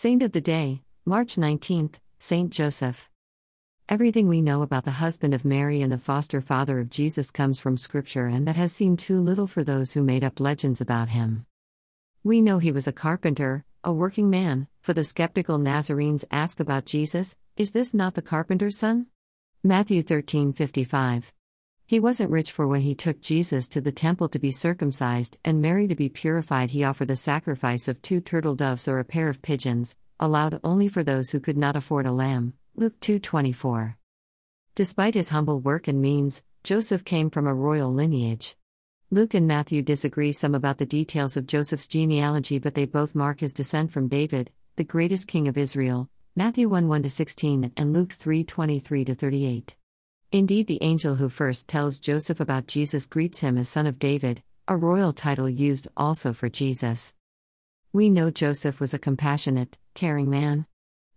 Saint of the Day, March 19th, Saint Joseph. Everything we know about the husband of Mary and the foster father of Jesus comes from Scripture, and that has seemed too little for those who made up legends about him. We know he was a carpenter, a working man, for the skeptical Nazarenes ask about Jesus Is this not the carpenter's son? Matthew 13:55. He wasn't rich for when he took Jesus to the temple to be circumcised and Mary to be purified he offered the sacrifice of two turtle doves or a pair of pigeons, allowed only for those who could not afford a lamb. Luke 2:24. Despite his humble work and means, Joseph came from a royal lineage. Luke and Matthew disagree some about the details of Joseph's genealogy, but they both mark his descent from David, the greatest king of Israel. Matthew 1 1 16 and Luke 3 23 38. Indeed, the angel who first tells Joseph about Jesus greets him as son of David, a royal title used also for Jesus. We know Joseph was a compassionate, caring man.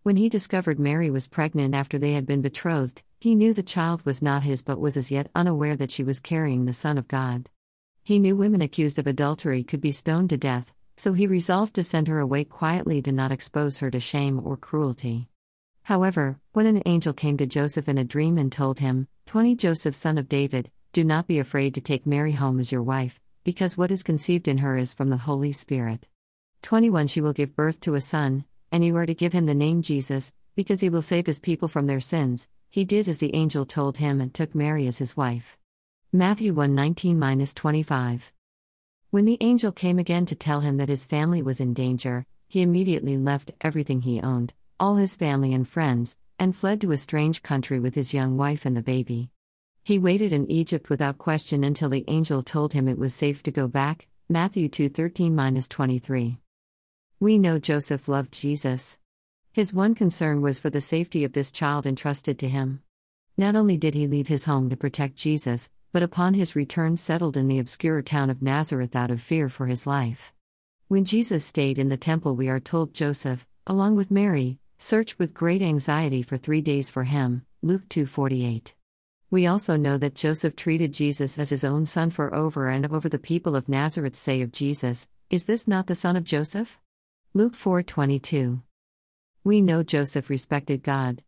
When he discovered Mary was pregnant after they had been betrothed, he knew the child was not his but was as yet unaware that she was carrying the Son of God. He knew women accused of adultery could be stoned to death, so he resolved to send her away quietly to not expose her to shame or cruelty. However, when an angel came to Joseph in a dream and told him, 20 Joseph, son of David, do not be afraid to take Mary home as your wife, because what is conceived in her is from the Holy Spirit. 21 She will give birth to a son, and you are to give him the name Jesus, because he will save his people from their sins. He did as the angel told him and took Mary as his wife. Matthew 1 19 25. When the angel came again to tell him that his family was in danger, he immediately left everything he owned, all his family and friends, and fled to a strange country with his young wife and the baby. He waited in Egypt without question until the angel told him it was safe to go back. Matthew 2:13 23. We know Joseph loved Jesus. His one concern was for the safety of this child entrusted to him. Not only did he leave his home to protect Jesus, but upon his return settled in the obscure town of Nazareth out of fear for his life. When Jesus stayed in the temple, we are told Joseph, along with Mary, searched with great anxiety for 3 days for him. Luke 2:48. We also know that Joseph treated Jesus as his own son for over and over the people of Nazareth say of Jesus, is this not the son of Joseph? Luke 4:22. We know Joseph respected God.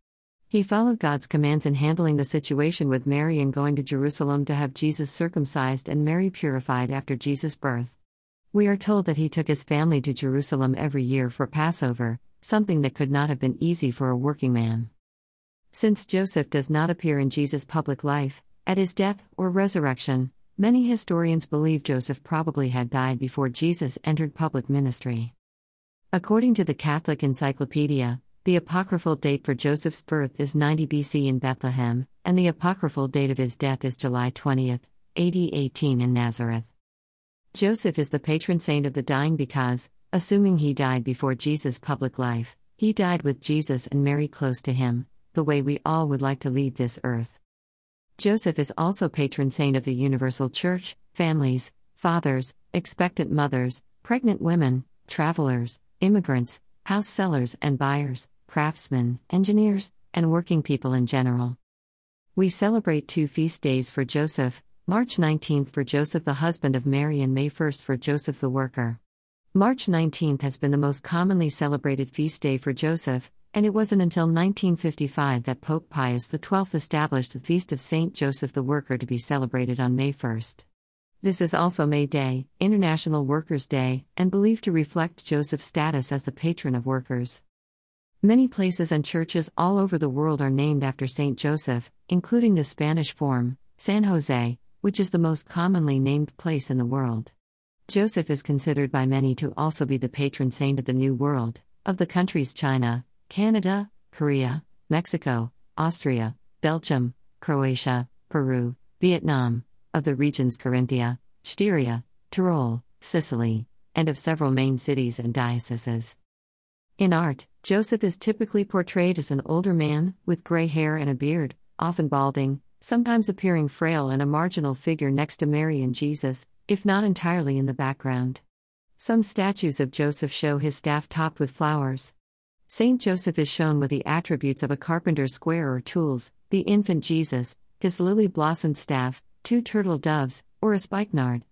He followed God's commands in handling the situation with Mary and going to Jerusalem to have Jesus circumcised and Mary purified after Jesus' birth. We are told that he took his family to Jerusalem every year for Passover, something that could not have been easy for a working man. Since Joseph does not appear in Jesus' public life, at his death or resurrection, many historians believe Joseph probably had died before Jesus entered public ministry. According to the Catholic Encyclopedia, the apocryphal date for Joseph's birth is 90 BC in Bethlehem, and the apocryphal date of his death is July 20, AD 18 in Nazareth. Joseph is the patron saint of the dying because, assuming he died before Jesus' public life, he died with Jesus and Mary close to him, the way we all would like to leave this earth. Joseph is also patron saint of the universal church, families, fathers, expectant mothers, pregnant women, travelers, immigrants, house sellers and buyers, craftsmen, engineers, and working people in general. We celebrate two feast days for Joseph March 19th for Joseph, the husband of Mary, and May 1st for Joseph the worker. March 19th has been the most commonly celebrated feast day for Joseph, and it wasn't until 1955 that Pope Pius XII established the Feast of Saint Joseph the Worker to be celebrated on May 1st. This is also May Day, International Workers' Day, and believed to reflect Joseph's status as the patron of workers. Many places and churches all over the world are named after Saint Joseph, including the Spanish form, San Jose, which is the most commonly named place in the world. Joseph is considered by many to also be the patron saint of the New World, of the countries China, Canada, Korea, Mexico, Austria, Belgium, Croatia, Peru, Vietnam, of the regions Carinthia, Styria, Tyrol, Sicily, and of several main cities and dioceses. In art, Joseph is typically portrayed as an older man, with gray hair and a beard, often balding, sometimes appearing frail and a marginal figure next to Mary and Jesus, if not entirely in the background. Some statues of Joseph show his staff topped with flowers. Saint Joseph is shown with the attributes of a carpenter's square or tools, the infant Jesus, his lily blossomed staff, two turtle doves, or a spikenard.